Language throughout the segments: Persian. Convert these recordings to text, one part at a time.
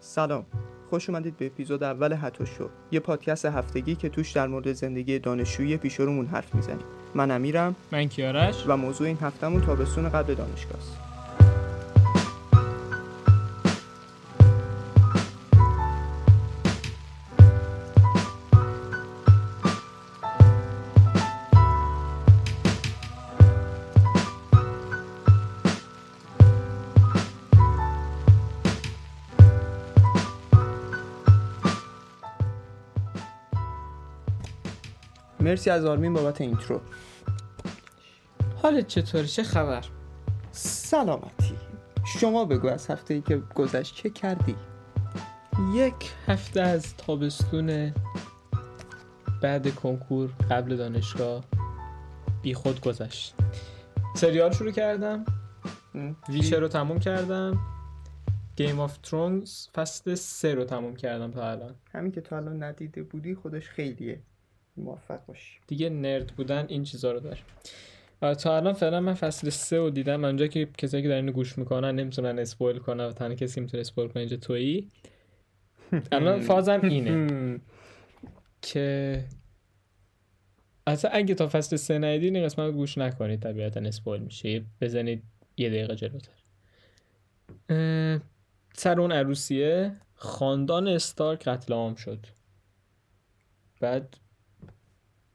سلام. خوش اومدید به اپیزود اول هتو شو یه پادکست هفتگی که توش در مورد زندگی دانشجویی پیشرومون حرف می‌زنیم. من امیرم من کیارش. و موضوع این هفتمون تابستون قبل دانشگاه است مرسی از آرمین بابت intro. حالت چطوری؟ چه خبر؟ سلامتی. شما بگو از هفته ای که گذشت چه کردی؟ یک هفته از تابستون بعد کنکور قبل دانشگاه بی خود گذشت. سریال شروع کردم. Witcher رو تموم کردم. Game of Thrones فصل سه رو تموم کردم تا الان. همین که تا الان ندیده بودی خودش خیلیه. موفق باشی. دیگه نرد بودن این چیزا رو داره. تا الان فعلا من فصل سه رو دیدم. اونجا که کسایی که دارن گوش می‌کنن نمی‌تونن اسپویل کنن و تنها کسی می‌تونه اسپویل کنه اینجا تویی. الان فازم اینه. که اصلا اگه تا فصل سه ندیدین این قسمت گوش نکنید. طبیعتا اسپویل میشه بزنید یه دقیقه جلوتر. سر اون عروسیه خاندان استارک قتل عام شد. بعد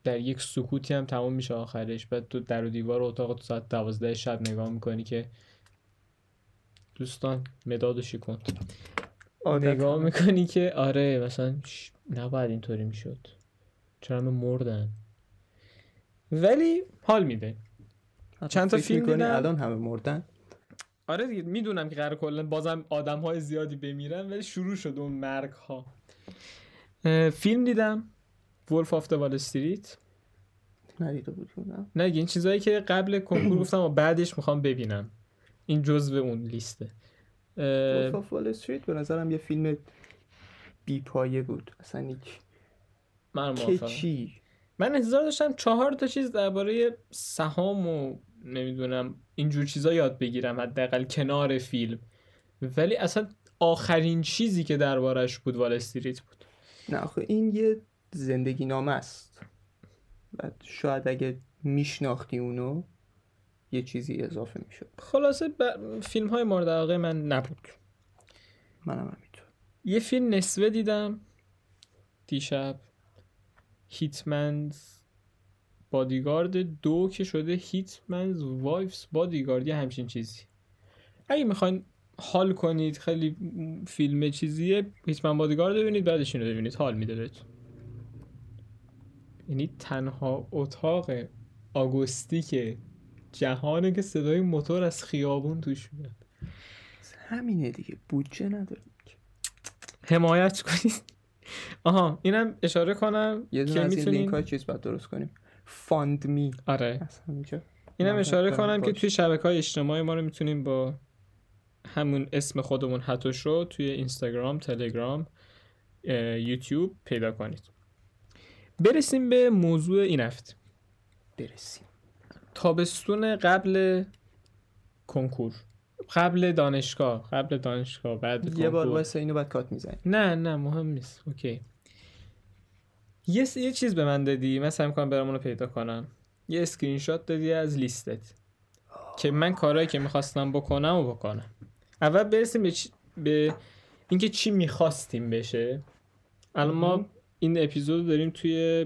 در یک سکوتی هم تمام میشه آخرش. بعد تو در و دیوار اتاق تو ساعت دوازده شب نگاه می‌کنی که دوستان مداد و شکن نگاه می‌کنی که آره مثلا ش- نباید اینطوری می‌شد. چرا همه مردن؟ ولی حال میده. چند تا فیلم دیدم. الان همه مردن؟ آره دیگه می‌دونم که قرار کلا بازم آدم های زیادی بمیرن ولی شروع شد اون مرگ ها فیلم دیدم. Wolf of Wall Street ندیده بودی نه؟ این چیزایی که قبل کنکور گفتم و بعدش می‌خوام ببینم. این جزو اون لیسته. Wolf of Wall Street به نظرم یه فیلم بی پایه بود. اصلا هیچ من. چی من انتظار داشتم چهار تا چیز درباره سهام و نمی‌دونم اینجور چیزا یاد بگیرم حداقل کنار فیلم. ولی اصلا آخرین چیزی که دربارش بود وال استریت بود. نه آخه این یه زندگی نامه است. و شاید اگه میشناختی اونو یه چیزی اضافه می‌شد. خلاصه ب... فیلم های مورد علاقه من نبود. منم همینطور. یه فیلم نسوه دیدم. دیشب. هیتمنز بادیگارد دو که شده هیتمنز وایفز بادیگارد یه همچین چیزی. اگه می‌خواین حال کنید خیلی فیلم چیزیه. Hitman's Bodyguard ببینید بعدش اینو ببینید. حال میده بهتون. یعنی تنها اتاق acoustic جهانه که صدای موتور از خیابون توش میاد. همینه دیگه بودجه نداریم حمایت کنید. آها اینم اشاره کنم یه دونه که از این می‌تونین لینک های چیز باید درست کنیم. fund me آره. اینم اشاره کنم که. توی شبکه های اجتماعی ما رو می‌تونیم با همون اسم خودمون حتوش رو توی اینستاگرام تلگرام یوتیوب پیدا کنید. برسیم به موضوع این هفته. برسیم. تابستون قبل کنکور قبل دانشگاه قبل دانشگاه بعد یه بار. واسه اینو بعد کات می‌زنیم. نه نه مهم نیست. اوکی. یه س- یه چیز به من دادی من سعی می‌کنم برام اونو پیدا کنم. یه اسکرین شات دادی از لیستت. که من کارهایی که می‌خواستم بکنم و بکنم. اول برسیم به, چی... به اینکه چی می‌خواستیم بشه. الان ما. این اپیزود داریم تاریخ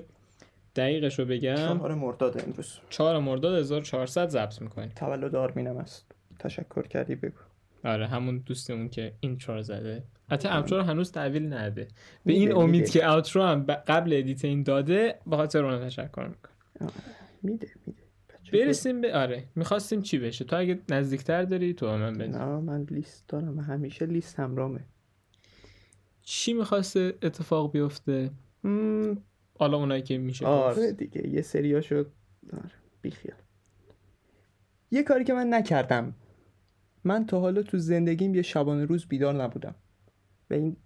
دقیقش رو بگم. چهار مرداد امروز. 4 مرداد 1400 ضبط می‌کنیم. تولد آرمینم است. تشکر کردی بگو. آره همون دوستمون که intro رو زده. حتی اوترو رو هنوز تحویل نده. به میده، این امید میده. که اوترو هم قبل ادیت این داده به خاطر اون تشکر می‌کنم. میده میده. بچه برسیم به آره. می‌خواستیم چی بشه؟ تو اگه نزدیکتر داری تو من بده نه من لیست دارم. همیشه لیست همرامه. چی می‌خواسته اتفاق بیفته؟ حالا اونایی که میشه آره. دیگه یه سریا شد آره بیخیال یه کاری که من نکردم. من تا حالا تو زندگیم یه شبانه روز بیدار نبودم. و این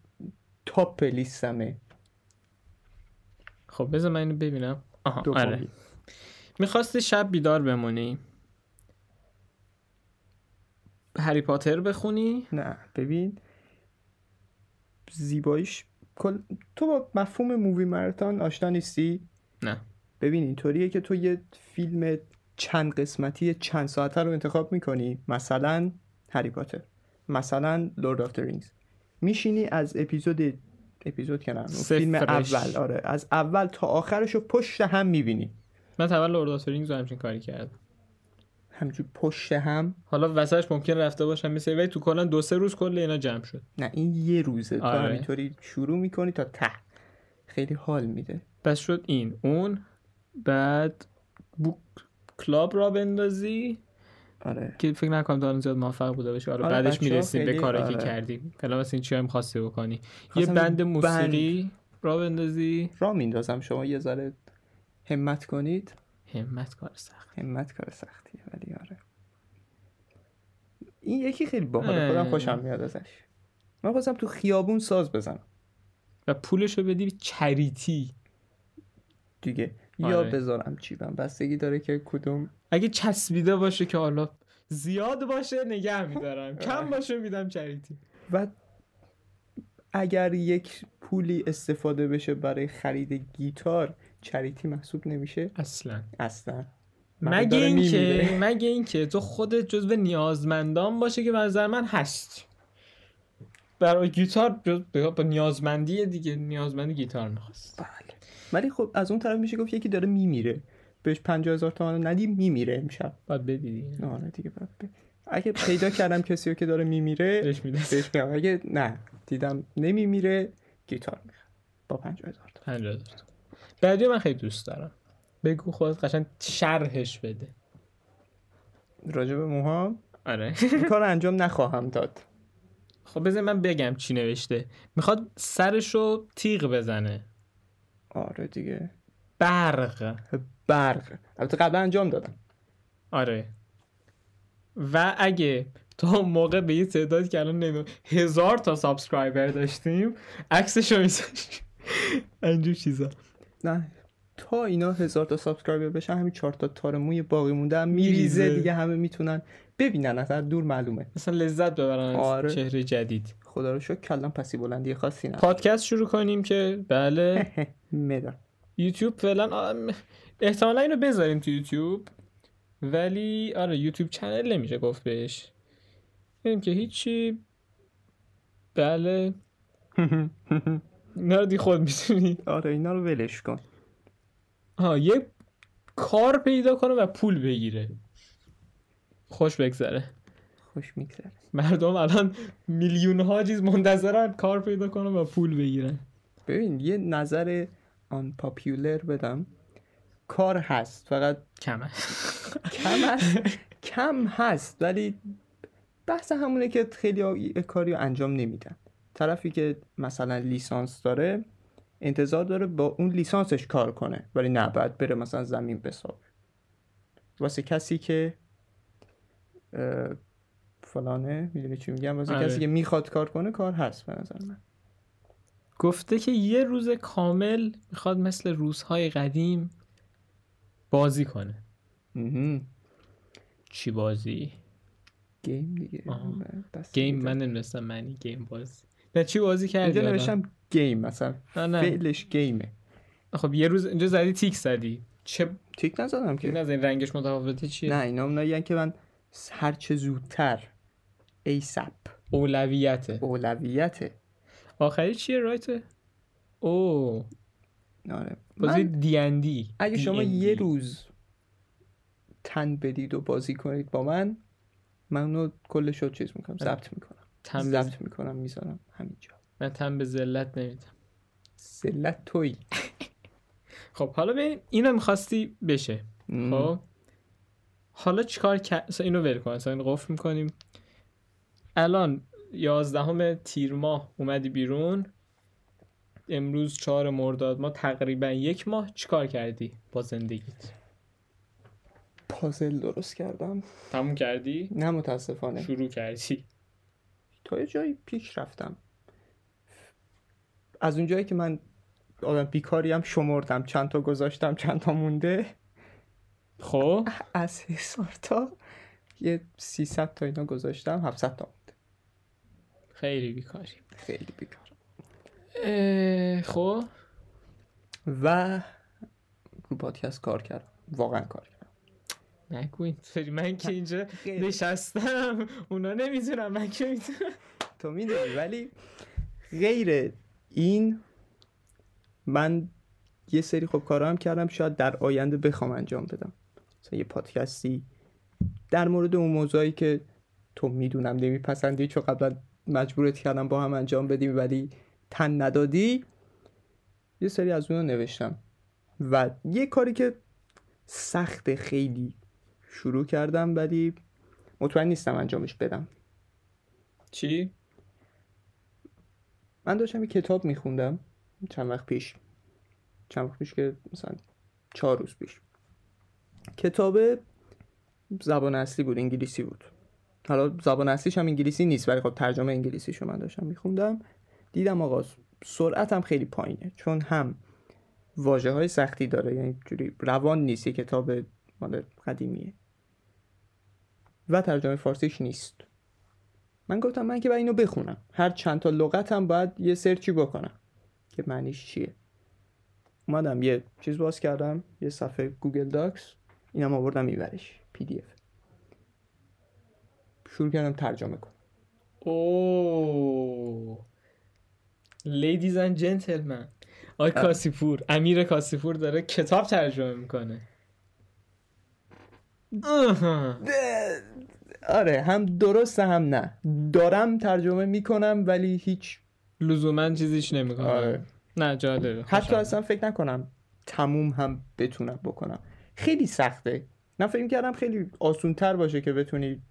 تاپ لیستمه. خب بذار من اینو ببینم. آها. آره. می‌خواستی شب بیدار بمونی؟ هری پاتر بخونی؟ نه ببین زیباییش کل... تو با مفهوم مووی مراتون آشنا نیستی؟ نه. ببین اینطوریه که تو یه فیلم چند قسمتی چند ساعته رو انتخاب می‌کنی. مثلا Harry Potter. مثلا Lord of the Rings. میشینی از اپیزود اپیزود اون فیلم. اول. آره از اول تا آخرش رو پشت هم می‌بینی. من اول Lord of the Rings رو همچین کاری کردم. همجور پشت هم. حالا وسطش ممکن رفته باشم مثل ولی تو کلا دو سه روز کل اینا جمع شد. نه این یه روزه. تو آره. همینطوری شروع می‌کنی تا ته. خیلی حال میده. پس شد این. اون. بعد بوک کلاب را بندازی. آره. که فکر نکنم تا الان زیاد موفق بوده باشه آره, آره، بعدش می‌رسیم به کاری که آره. کردیم. فعلا واسه این چی هم خواسته بکنی. یه بند. موسیقی را بندازی. را میندازم. شما یه ذره همت کنید. همت کار سخت همت کار سختیه ولی آره. این یکی خیلی باحاله خودم. خوشم میاد ازش. من خواستم تو خیابون ساز بزنم. و پولشو بدی چریتی. دیگه یا آره. بذارم چیبم بستگی داره که کدوم. اگه چسبیده باشه که حالا زیاد باشه نگه میدارم. کم باشه میدم چریتی. و اگر یک پولی استفاده بشه برای خرید گیتار چریتی محسوب نمیشه؟ اصلا. اصلا. مگه اینکه؟ مگه اینکه تو خودت جزو نیازمندان باشه که به نظر من هست. برای گیتار با نیازمندی دیگه نیازمندی گیتار می‌خواست. بله. ولی خب از اون طرف میشه گفت یکی داره میمیره. بهش 50 هزار تومن ندیم میمیره امشب. باید بدی دیگه آره دیگه باید ب- اگه پیدا کردم کسی رو که داره میمیره بهش میده بهش اگه نه دیدم نمیمیره گیتار می‌خوام با 50 هزار تومن 50 هزار تومن. بعدی من خیلی دوست دارم. بگو خودت قشنگ شرحش بده. راجع به موهام؟ آره. کار انجام نخواهم داد. خب بذار من بگم چی نوشته. می‌خواد سرشو تیغ بزنه. آره دیگه. برق. برق. البته قبلا انجام دادم. آره. و اگه تا موقع به یه تعدادی که الان نمی‌دونم هزار تا subscriber داشتیم عکسشو میذاشتیم اینجور چیزا. نه تا اینا هزار تا subscriber بشن همین چهار تا تار موی باقی مونده هم میریزه. دیگه همه می‌تونن ببینن از هر دور معلومه. مثلا لذت ببرن از آره. چهره جدید. خدا رو شکر کلم پستی بلندی خاصی نه پادکست شروع کنیم که بله. مدار یوتیوب فعلا احتمالا اینو بذاریم تو یوتیوب. ولی آره یوتیوب channel نمیشه گفت بهش. ببینیم که هیچی. بله. اینا رو دی خود می‌تونی. آره اینا رو ولش کن. ها یه کار پیدا کنه و پول بگیره. خوش بگذره. خوش میگذره. مردم الان میلیون ها چیز منتظرن کار پیدا کنه و پول بگیرن ببین یه نظر آن پاپیولر بدم. کار هست فقط کمه. کم هست؟ کم هست ولی بحث همونه که خیلی کاری رو انجام نمیدن. طرفی که مثلا لیسانس داره انتظار داره با اون لیسانسش کار کنه ولی نه بعد بره مثلا زمین بسابه واسه کسی که فلانه می‌دونی چی میگم واسه آره. کسی که می‌خواد کار کنه کار هست به نظر من گفته که یه روز کامل می‌خواد مثل روزهای قدیم بازی کنه مهم. چی بازی؟ گیم دیگه گیم. من نمی‌دونستم معنی گیم بازی نه چی بازی کردی اینجا؟ نوشتم گیم مثلا نه. فعلش گیمه. خب یه روز اینجا زدی تیک زدی. چه تیک نزدم که. تیک نزدی. رنگش متفاوته چیه؟ نه اینا اونایی که من هر چه زودتر. ایسپ اولویته اولویته آخری چیه رایت؟ او. آره. بازی من دی ان دی اگه شما یه روز تن بدید و بازی کنید با من من اونو کلش رو چیز می‌کنم ضبط می‌کنم. تم ضبط می‌کنم می‌ذارم همینجا. من تم به ذلت نمیدم. سلت توی. خب حالا ببین اینو می‌خواستی بشه. خب؟ حالا چیکار کرد اینو ول کن اصلا اینو قفل می‌کنیم. الان یازدهم تیر ماه اومدی بیرون. امروز چهار مرداد ما تقریبا یک ماه. چیکار کردی با زندگیت؟ پازل درست کردم. تموم کردی؟ نه متاسفانه. شروع کردی. تا یه جایی پیش رفتم. از اونجایی که من آدم بیکاریم شمردم. چند تا گذاشتم چند تا مونده. خب؟ از هزار تا یه 300 تا اینا گذاشتم 700 تا مونده. خیلی بیکاری خیلی بیکار. خب؟ و رو پادکست کار کردم. واقعا کار نگو اینطوری من که اینجا نشستم. اونا نمی‌تونم من که می‌تونم تو می‌دونی ولی غیر این من یه سری خب کارا هم کردم شاید در آینده بخوام انجام بدم. مثلا یه پادکستی در مورد اون موضوعی که تو می‌دونم نمیپسندی چون قبلا مجبورت کردم با هم انجام بدیم ولی تن ندادی یه سری از اونو نوشتم. و یه کاری که سخت خیلی شروع کردم ولی مطمئن نیستم انجامش بدم. چی؟ من داشتم یه کتاب میخوندم چند وقت پیش. چند وقت پیش که مثلا چهار روز پیش. کتاب زبان اصلی بود انگلیسی بود. حالا زبان اصلیش هم انگلیسی نیست ولی خب ترجمه انگلیسیشو من داشتم میخوندم. دیدم آقا سرعتم خیلی پایینه چون هم واژه های سختی داره یعنی جوری روان نیست یه کتاب مال قدیمیه. و ترجمه فارسیش نیست. من گفتم من که باید اینو بخونم. هر چند تا لغتم باید یه سرچی بکنم. که معنیش چیه؟ اومدم یه چیز باز کردم یه صفحه Google Docs اینم آوردم میبرش PDF. شروع کردم ترجمه کنم اوه. ladies and gentlemen آقای کاسیپور امیر کاسیپور داره کتاب ترجمه می‌کنه. آها. آره هم درسته هم نه. دارم ترجمه می‌کنم ولی هیچ لزوما چیزیش نمی‌کنه آره. نه جالبه حتی. اصلا فکر نکنم تموم هم بتونم بکنم. خیلی سخته. من فکر کردم خیلی آسون تر باشه که بتونی.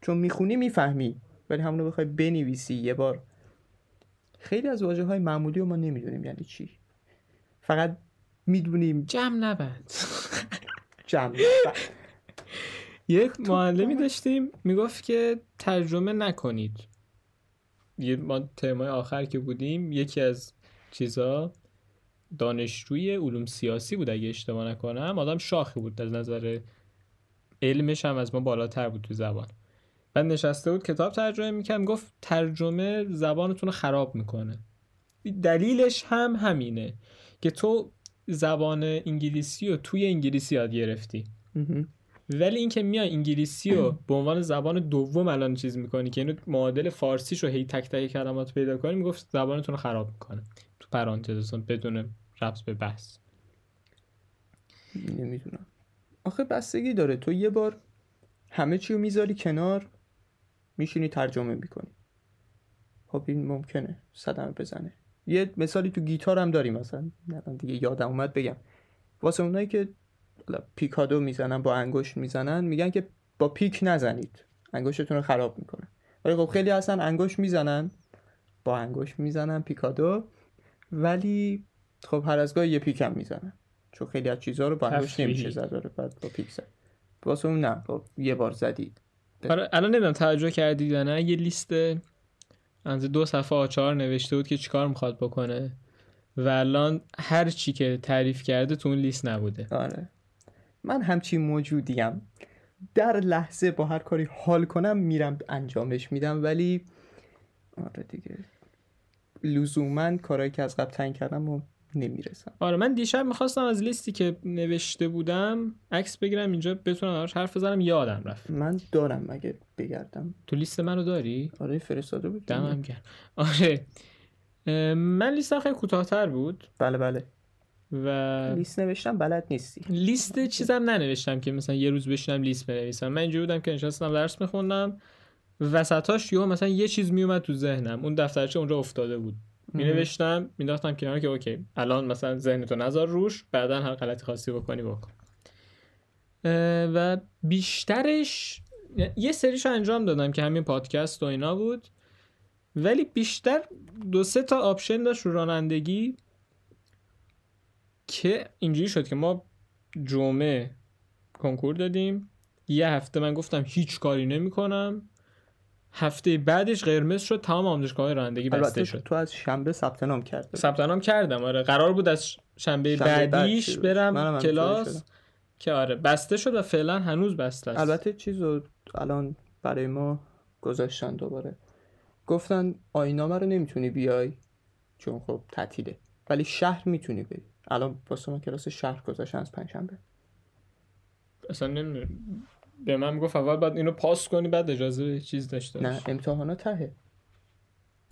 چون می‌خونی می‌فهمی. ولی همونو بخوای بنویسی یه بار. خیلی از واژه های معمولی رو ما نمی‌دونیم یعنی چی. فقط می‌دونیم جمع نبند. جمع. یک معلمی داشتیم می‌گفت که ترجمه نکنید. یه ما ترمای آخر که بودیم یکی از چیزا دانشجوی علوم سیاسی بود اگه اشتباه نکنم. آدم شاخی بود از نظر علمش هم از ما بالاتر بود تو زبان. بعد نشسته بود کتاب ترجمه می‌کرد گفت ترجمه زبانتون رو خراب می‌کنه. دلیلش هم همینه که تو زبان انگلیسی رو توی انگلیسی یاد گرفتی. ولی اینکه میای انگلیسی رو به عنوان زبان دوم الان چیز می‌کنی که اینو معادل فارسیش رو هی تک تک کلمات پیدا کنی می‌گفت زبانتون رو خراب می‌کنه. تو پرانتزتون بدون ربط به بحث. نمی‌دونم. آخه بستگی داره. تو یه بار همه چی رو می‌ذاری کنار میشینی ترجمه می‌کنی. خب این ممکنه صدمه بزنه. یه مثالی تو گیتار هم داریم مثلا. دیگه یادم اومد بگم. واسه اونایی که پیکادو می‌زنن با انگشت می‌زنن میگن که با پیک نزنید. انگشتتون رو خراب می‌کنه. ولی خب خیلی اصلا انگشت می‌زنن با انگشت می‌زنن پیکادو. ولی خب هر از گاهی یه پیک هم می‌زنن. چون خیلی از چیزها رو با انگشت. نمیشه زد بعد با پیک زد. واسه اون نه با یه بار زدی آره الان نمی‌دونم توجه کردید یا نه. یه لیست از دو صفحه آچار نوشته بود که چیکار می‌خواد بکنه. و الان هر چی که تعریف کرده تو اون لیست نبوده. آره. من همچین موجودیم. در لحظه با هر کاری حال کنم میرم انجامش میدم. ولی آره دیگه. لزوما کارهایی که از قبل تعیین کردم و نمی‌رسم. آره من دیشب می‌خواستم از لیستی که نوشته بودم عکس بگیرم اینجا بتونم براش حرف بزنم یادم رفت. من دارم مگه بگردم. تو لیست منو داری؟ آره فرستاده بود. دمم گرم. آره. من لیستم خیلی کوتاهتر بود. بله بله. و لیست نوشتم بلد نیستی. لیست چیزم ننوشتم که مثلا یه روز بشینم لیست بنویسم. من اینجوری بودم که نشستم درس میخوندم. وسطاش یهو مثلا یه چیز میومد تو ذهنم. اون دفترچه اونجا افتاده بود. می نوشتم مینداختم کنار که اوکی الان مثلا ذهنتو نذار روش بعدا هر غلطی خواستی بکنی بکن. و بیشترش یه سریشو انجام دادم که همین پادکست و اینا بود. ولی بیشتر دو سه تا option داشت رو رانندگی. که اینجوری شد که ما جمعه کنکور دادیم. یه هفته من گفتم هیچ کاری نمی کنم هفته بعدش قرمز شد تمام آموزشگاه رانندگی بسته شد. تو از شنبه ثبت نام کردی. ثبت نام کردم آره. قرار بود از شنبه, شنبه بعد بعدیش بود؟ برم همینطوری کلاس. که آره بسته شد و فعلا هنوز بسته است. البته چیز رو الان برای ما گذاشتن دوباره. گفتن آینامه رو نمی‌تونی بیای چون خب تعطیله. ولی شهر می‌تونی بری. الان واسه ما کلاس شهر گذاشتن از پنجشنبه. اصلا نمی‌دونم. به من می‌گفت اول بعد اینو پاس کنی بعد اجازه چیز داشته نه امتحانا تهه.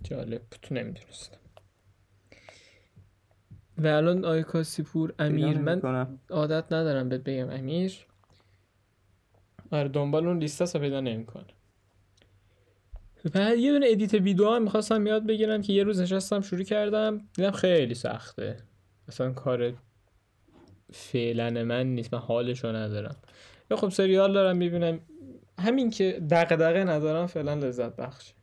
جالب تو نمی‌دونست و الان آقای کاسیپور امیر من. عادت ندارم بهت بگم امیر. آره دنبال اون لیست رو پیدا نمی‌کنه. و یه دونه edit ویدیو هم می‌خواستم یاد بگیرم که یه روز نشستم شروع کردم. دیدم خیلی سخته. اصلا کار فعلا من نیست من حالشو ندارم. یا خب سریال دارم می‌بینم. همین که دغدغه ندارم فعلا لذت بخشه.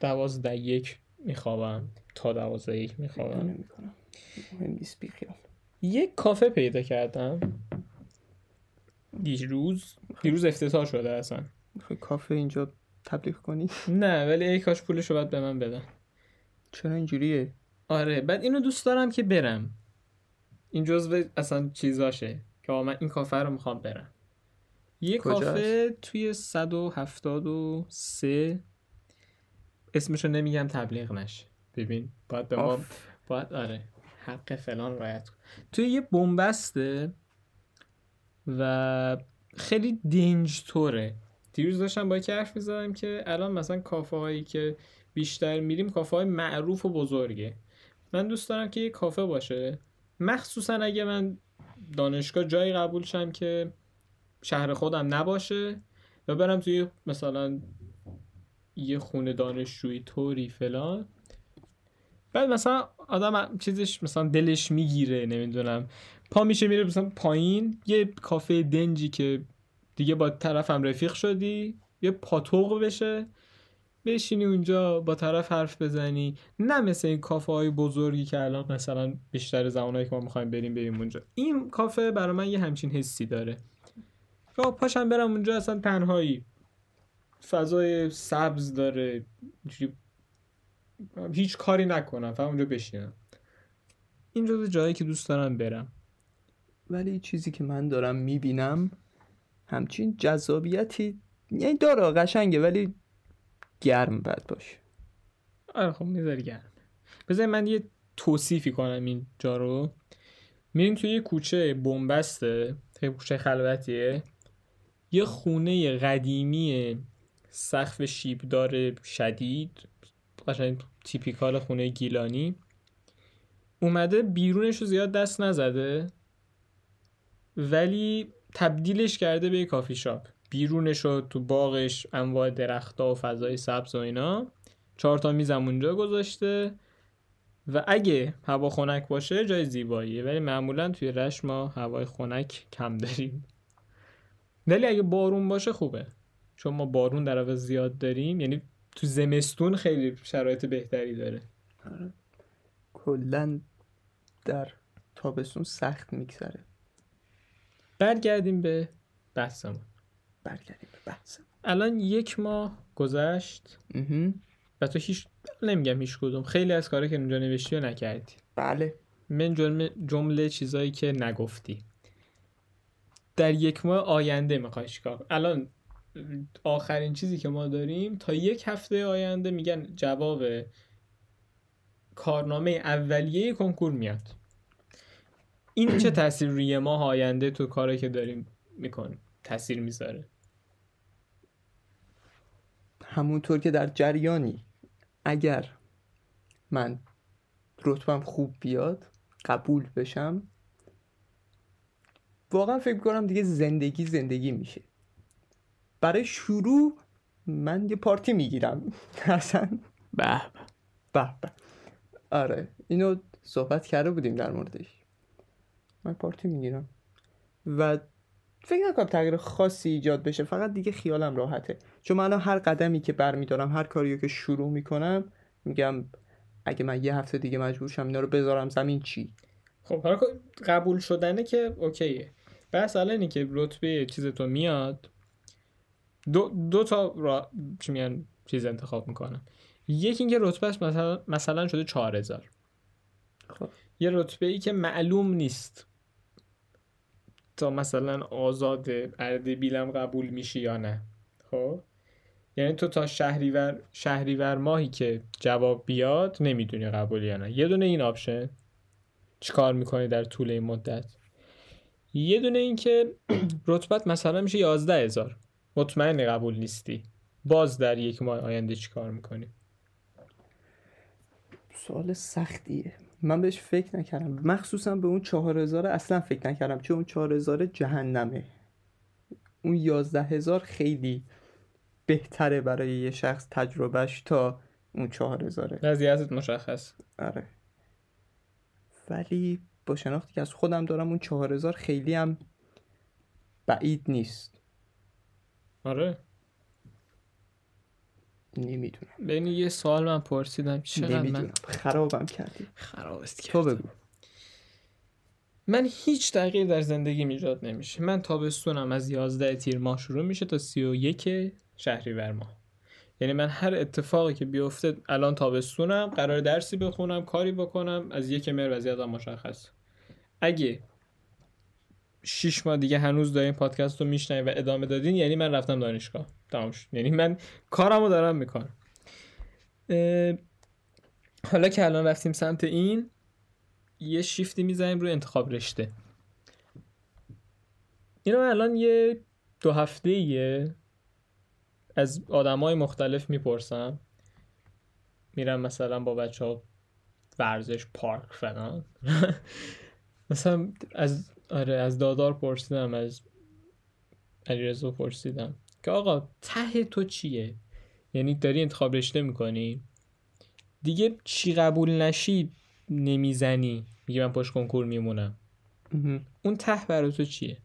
دوازده یک میخوابم. تا دوازده یک میخوابم. نیست بیخیال یک کافه پیدا کردم. دیروز. دیروز افتتاح شده اصلا. کافه اینجا تبلیغ کنی؟ نه ولی ای کاش پولشو باید به من بدن. چرا اینجوریه؟ آره بعد اینو دوست دارم که برم. این جزو اصلا چیزاشه که من این کافه رو می‌خوام برم. یه؟ کافه توی 173 اسمشو نمیگم تبلیغ نشه. ببین باید به ما. باید آره حق فلان رایت کن. توی یه بنبسته و خیلی دنج توره. دیروز داشتم با یکی حرف می‌زدم که الان مثلا کافه هایی که بیشتر میریم کافه های معروف و بزرگه. من دوست دارم که یه کافه باشه. مخصوصا اگه من دانشگاه جایی قبول شم که شهر خودم نباشه و برم توی مثلا یه خونه دانشجویی طوری فلان. بعد مثلا آدم چیزش مثلا دلش می‌گیره نمی‌دونم. پا میشه میره مثلا پایین یه کافه دنجی که دیگه با طرفم رفیق شدی یه پاتوق بشه. بشینی اونجا با طرف حرف بزنی. نه مثل این کافه های بزرگی که الان مثلا بیشتر زمانهایی که ما می‌خوایم بریم بریم اونجا. این کافه برای من یه همچین حسی داره. که آقا پاشم برم اونجا اصلا تنهایی. فضای سبز داره. هیچ کاری نکنم فقط اونجا بشینم. این جزو جایی که دوست دارم برم. ولی چیزی که من دارم می‌بینم همچین جذابیتی یعنی داره قشنگه ولی گرم باید باشه. آره خب می‌ذاری گرم. بذار من یه توصیفی کنم این جا رو. میریم توی یه کوچه بنبسته خیلی کوچه خلوتیه یه خونه قدیمی سقف شیبدار شدید قشنگ تیپیکال خونه گیلانی. اومده بیرونش رو زیاد دست نزده ولی تبدیلش کرده به یه کافی شاپ. بیرونش رو تو باغش انواع درختها و فضای سبز و اینا. چهار تا میزم اونجا گذاشته. و اگه هوا خنک باشه جای زیباییه. ولی معمولا توی رشت ما هوای خنک کم داریم. ولی اگه بارون باشه خوبه. چون ما بارون در عوض زیاد داریم. یعنی تو زمستون خیلی شرایط بهتری داره. کلا در تابستون سخت میگذره. برگردیم به بحثمون. برگردیم به بحث. الان یک ماه گذشت. و تو هیچ نمیگم هیچ کدوم. خیلی از کارا که اونجا نوشتی رو نکردی. بله. من جمله, جمله چیزایی که نگفتی. در یک ماه آینده می‌خوای چیکار؟ الان آخرین چیزی که ما داریم تا یک هفته آینده میگن جواب کارنامه اولیه کنکور میاد. این چه تاثیر روی ماه آینده تو کاری که داریم می‌کنیم تاثیر می‌ذاره؟ همونطور که در جریانی اگر من رتبم خوب بیاد قبول بشم واقعا فکر کنم دیگه زندگی زندگی میشه. برای شروع من یه پارتی می‌گیرم. اصلا. به به به. آره اینو صحبت کرده بودیم در موردش. من پارتی می‌گیرم. و فکر نکنم تغییر خاصی ایجاد بشه فقط دیگه خیالم راحته. چون من الان هر قدمی که برمیدارم هر کاریو که شروع می‌کنم میگم اگه من یه هفته دیگه مجبور شم اینا رو بذارم زمین چی؟ خب حالا قبول شدنه که اوکیه. بس الان اینه که رتبه چیز تو میاد. دو, دو تا را... چی میگن چیز انتخاب می‌کنم یکی اینکه رتبهش مثلا مثلا شده 4000 خب. یه رتبه ای که معلوم نیست. تا مثلا آزاد اردبیلم قبول میشی یا نه. خب؟ یعنی تو تا شهریور شهریور ماهی که جواب بیاد نمی‌دونی قبول یا نه. یه دونه این آپشن چیکار می‌کنی در طول این مدت؟ یه دونه این که رتبت مثلا میشه یازده هزار. مطمئن قبول نیستی. باز در یک ماه آینده چیکار می‌کنی؟ سوال سختیه. من بهش فکر نکردم. مخصوصا به اون چهار هزار اصلا فکر نکردم چون اون چهار هزار جهنمه. اون یازده هزار خیلی بهتره برای یه شخص تجربهش تا اون چهار هزاره وضعیتت مشخص. آره. ولی با شناختی که از خودم دارم اون چهار هزار خیلی هم بعید نیست. آره. نمی‌دونم. بین یه سوال من پرسیدم. چقدر من خرابم کردی. خرابست تو کردم بگو من هیچ تغییر در زندگی ایجاد نمیشه. من تابستونم از 11 تیر ماه شروع میشه تا 31 شهریور ماه. یعنی من هر اتفاقی که بیفته الان تابستونم قرار درسی بخونم کاری بکنم از یک مهر وضعیتم مشخص. اگه شیش ماه دیگه هنوز دارین پادکست رو میشنوین و ادامه دادین یعنی من رفتم دانشگاه. تمام شد. یعنی من کارمو دارم می‌کنم. حالا که الان رفتیم سمت این یه شیفتی می‌زنیم روی انتخاب رشته. اینو الان یه دو هفته یه از آدم های مختلف می‌پرسم. میرم مثلا با بچه ها ورزش پارک فلان. مثلا از آره از دادار پرسیدم از علیرضا پرسیدم که آقا ته تو چیه؟ یعنی داری انتخاب رشته می‌کنی؟ دیگه چی قبول نشی نمی‌زنی. میگه من پشت کنکور میمونم. اون ته برای تو چیه؟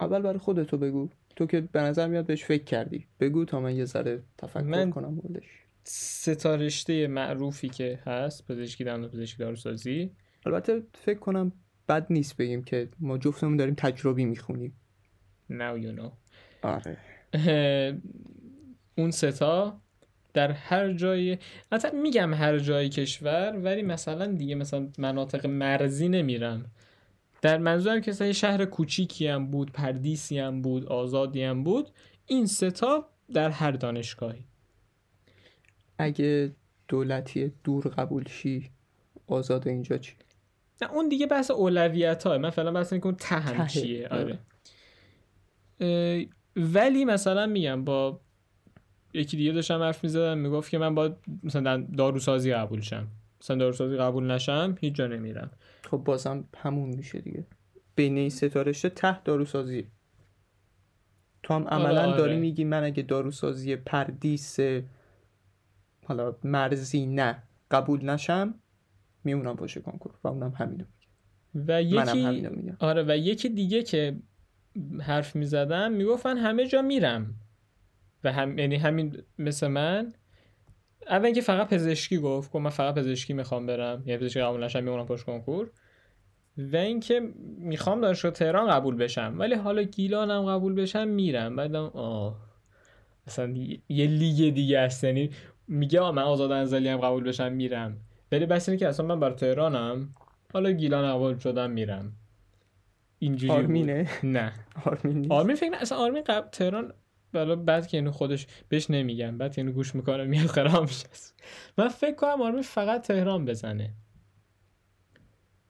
اول برای خودتو بگو. تو که به نظر میاد بهش فکر کردی. بگو تا من یه ذره تفکر من- کنم موردش. سه تا رشته معروفی که هست پزشکی دندان پزشکی داروسازی. البته فکر کنم بد نیست بگیم که ما جفتمون داریم تجربی می‌خونیم. Now you know. آره. اون ستا در هر جای حتی میگم هر جای کشور ولی مثلا دیگه مثلا مناطق مرزی نمیرم در منظورم که مثلا شهر کوچیکی هم بود پردیسی هم بود آزادی هم بود این ستا در هر دانشگاهی. اگه دولتی دور قبول شی آزاد اینجا چی؟ نه اون دیگه بحث اولویت ها من فعلا بحث اون تهم تهه، چیه. آره. آره. ولی مثلا میگم با یکی دیگه داشتم حرف می‌زدم می‌گفت که من باید مثلا داروسازی قبول شم. مثلا داروسازی قبول نشم هیچ جا نمیرم. خب بازم همون میشه دیگه. بین این سه تا رشته ته داروسازی. تو هم عملا آره. داری میگی من اگه داروسازی پردیس حالا مرزی نه قبول نشم میمونم باشه کنکور و اونم همینو و منم یکی همینو میگم. آره و یکی دیگه که حرف می‌زدم می‌گفتن همه جا میرم. و هم یعنی همین مثل من. اول اینکه فقط پزشکی گفت گفت من فقط پزشکی می‌خوام برم یعنی پزشکی قبول نشم میمونم پشت کنکور. و اینکه می‌خوام دانشگاه تهران قبول بشم. ولی حالا گیلانم قبول بشم میرم. بعدم آه. اصلا یه لیگ دیگه است یعنی میگه من آزاد انزلی هم قبول بشم میرم. ولی بس اینه که اصلا من بر تهرانم حالا گیلان قبول شدم میرم. اینجوری بود. آرمینه؟ نه. آرمین نیست؟ آرمین فکر نه اصلا آرمین قبل تهران بالا بعد که اینو خودش بهش نمیگم بعد که اینو گوش می‌کنه میاد خراب میشه. من فکر کنم آرمین فقط تهران بزنه.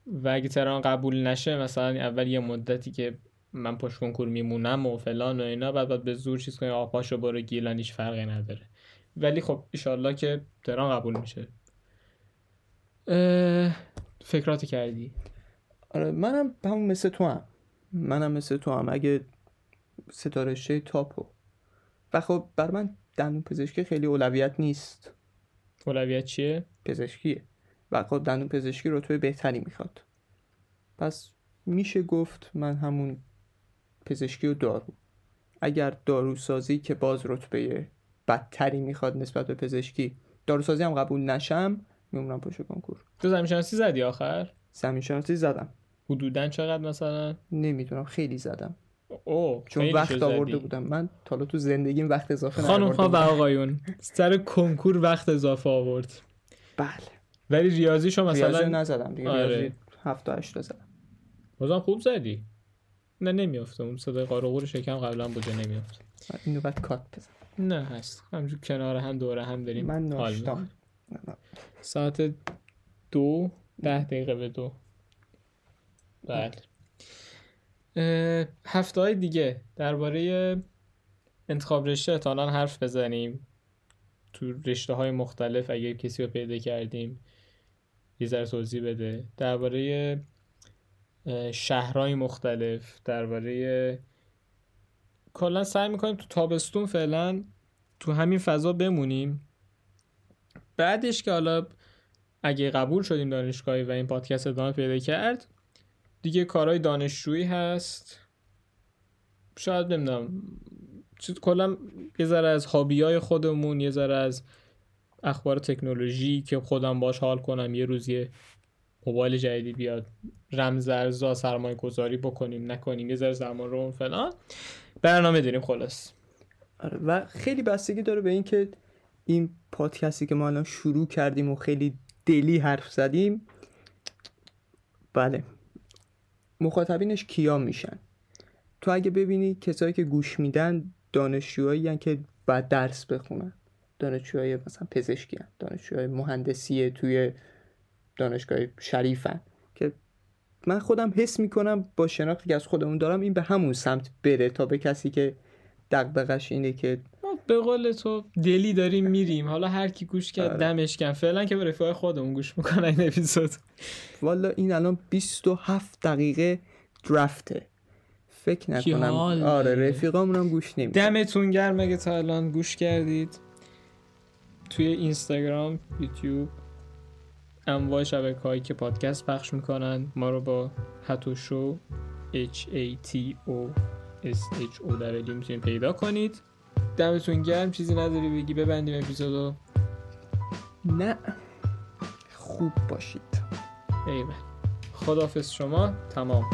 و اگه تهران قبول نشه مثلا اول یه مدتی که من پشت کنکور میمونم و فلان و اینا بعد بعد به زور چیز کنی آقا پاشو برو گیلان هیچ فرقی نداره. ولی خب ایشالله که تهران قبول میشه. فکراتو کردی؟ آره منم همون مثل تو هم. منم مثل تو هم. اگه ستارشه تاپو. و خب بر من دندون پزشکی خیلی اولویت نیست. اولویت چیه؟ پزشکیه. و خب دندون پزشکی رتبه بهتری می‌خواد. پس میشه گفت من همون پزشکی و دارو. اگر داروسازی که باز رتبه بدتری می‌خواد نسبت به پزشکی داروسازی هم قبول نشم میمونم پشت کنکور. تو زمین شناسی زدی آخر؟ زمین شناسی زدم. حدودا چقدر مثلا؟ نمی‌دونم خیلی زدم. اوه چون خیلی وقت آورده. بودم. من تا حالا تو زندگیم وقت اضافه خانم ها و. آقایون سر کنکور وقت اضافه آورد. بله. ولی ریاضی مثلا نزدم دیگه. آره. ریاضی هفت تا هشت تا زدم. بازم خوب زدی. نه نمیافته اون صدای قارقور شکم قبلا بوده نمیافته اینو بعد کات بزن. نه هست. همجور کنار هم دوره هم بریم من حال ساعت دو ده دقیقه به دو. بله. هفته های دیگه درباره انتخاب رشته احتمالاً حرف بزنیم. تو رشته های مختلف اگه کسی رو پیدا کردیم یه ذره توضیح بده. درباره شهرهای مختلف درباره کلا سعی می‌کنیم تو تابستون فعلا تو همین فضا بمونیم. بعدش که حالا اگه قبول شدیم دانشگاهی و این پادکست ادامه پیدا کرد دیگه کارهای دانشجویی هست. شاید نمی‌دونم. کلا یه ذره از هابی های خودمون یه ذره از اخبار تکنولوژی که خودم باش حال کنم یه روز یه موبایل جدیدی بیاد رمزارزا سرمایه گذاری بکنیم نکنیم یه ذره زمان رو فلان. برنامه داریم خلاص. آره و خیلی بستگی داره به اینکه این پادکستی که ما الان شروع کردیم و خیلی دلی حرف زدیم بله مخاطبینش کیا میشن تو اگه ببینی کسایی که گوش میدن دانشجوهایی که باید درس بخونن دانشجوهای مثلا پزشکی هن. دانشجوهای مهندسی توی دانشگاه شریفن که من خودم حس می‌کنم با شناختی که از خودمون دارم این به همون سمت بره تا به کسی که دغدغش اینه که به قول تو دلی داریم میریم. حالا هر کی گوش کرد آره. دمش کن فعلا که به رفیقای خودمون گوش می‌کنن این اپیزود. والا این الان 27 دقیقه درفته. فکر نکنم آره؟ رفیقامون هم گوش نمی دمتون گرم اگه تا الان گوش کردید. توی اینستاگرام یوتیوب انواع شبکه هایی که پادکست پخش می‌کنن ما رو با هتو شو H A T O S H O W می‌تونید پیدا کنید. دمتون گرم چیزی نداری بگی ببندیم اپیزودو نه. خوب باشید. ایول خداحافظ شما. تمام.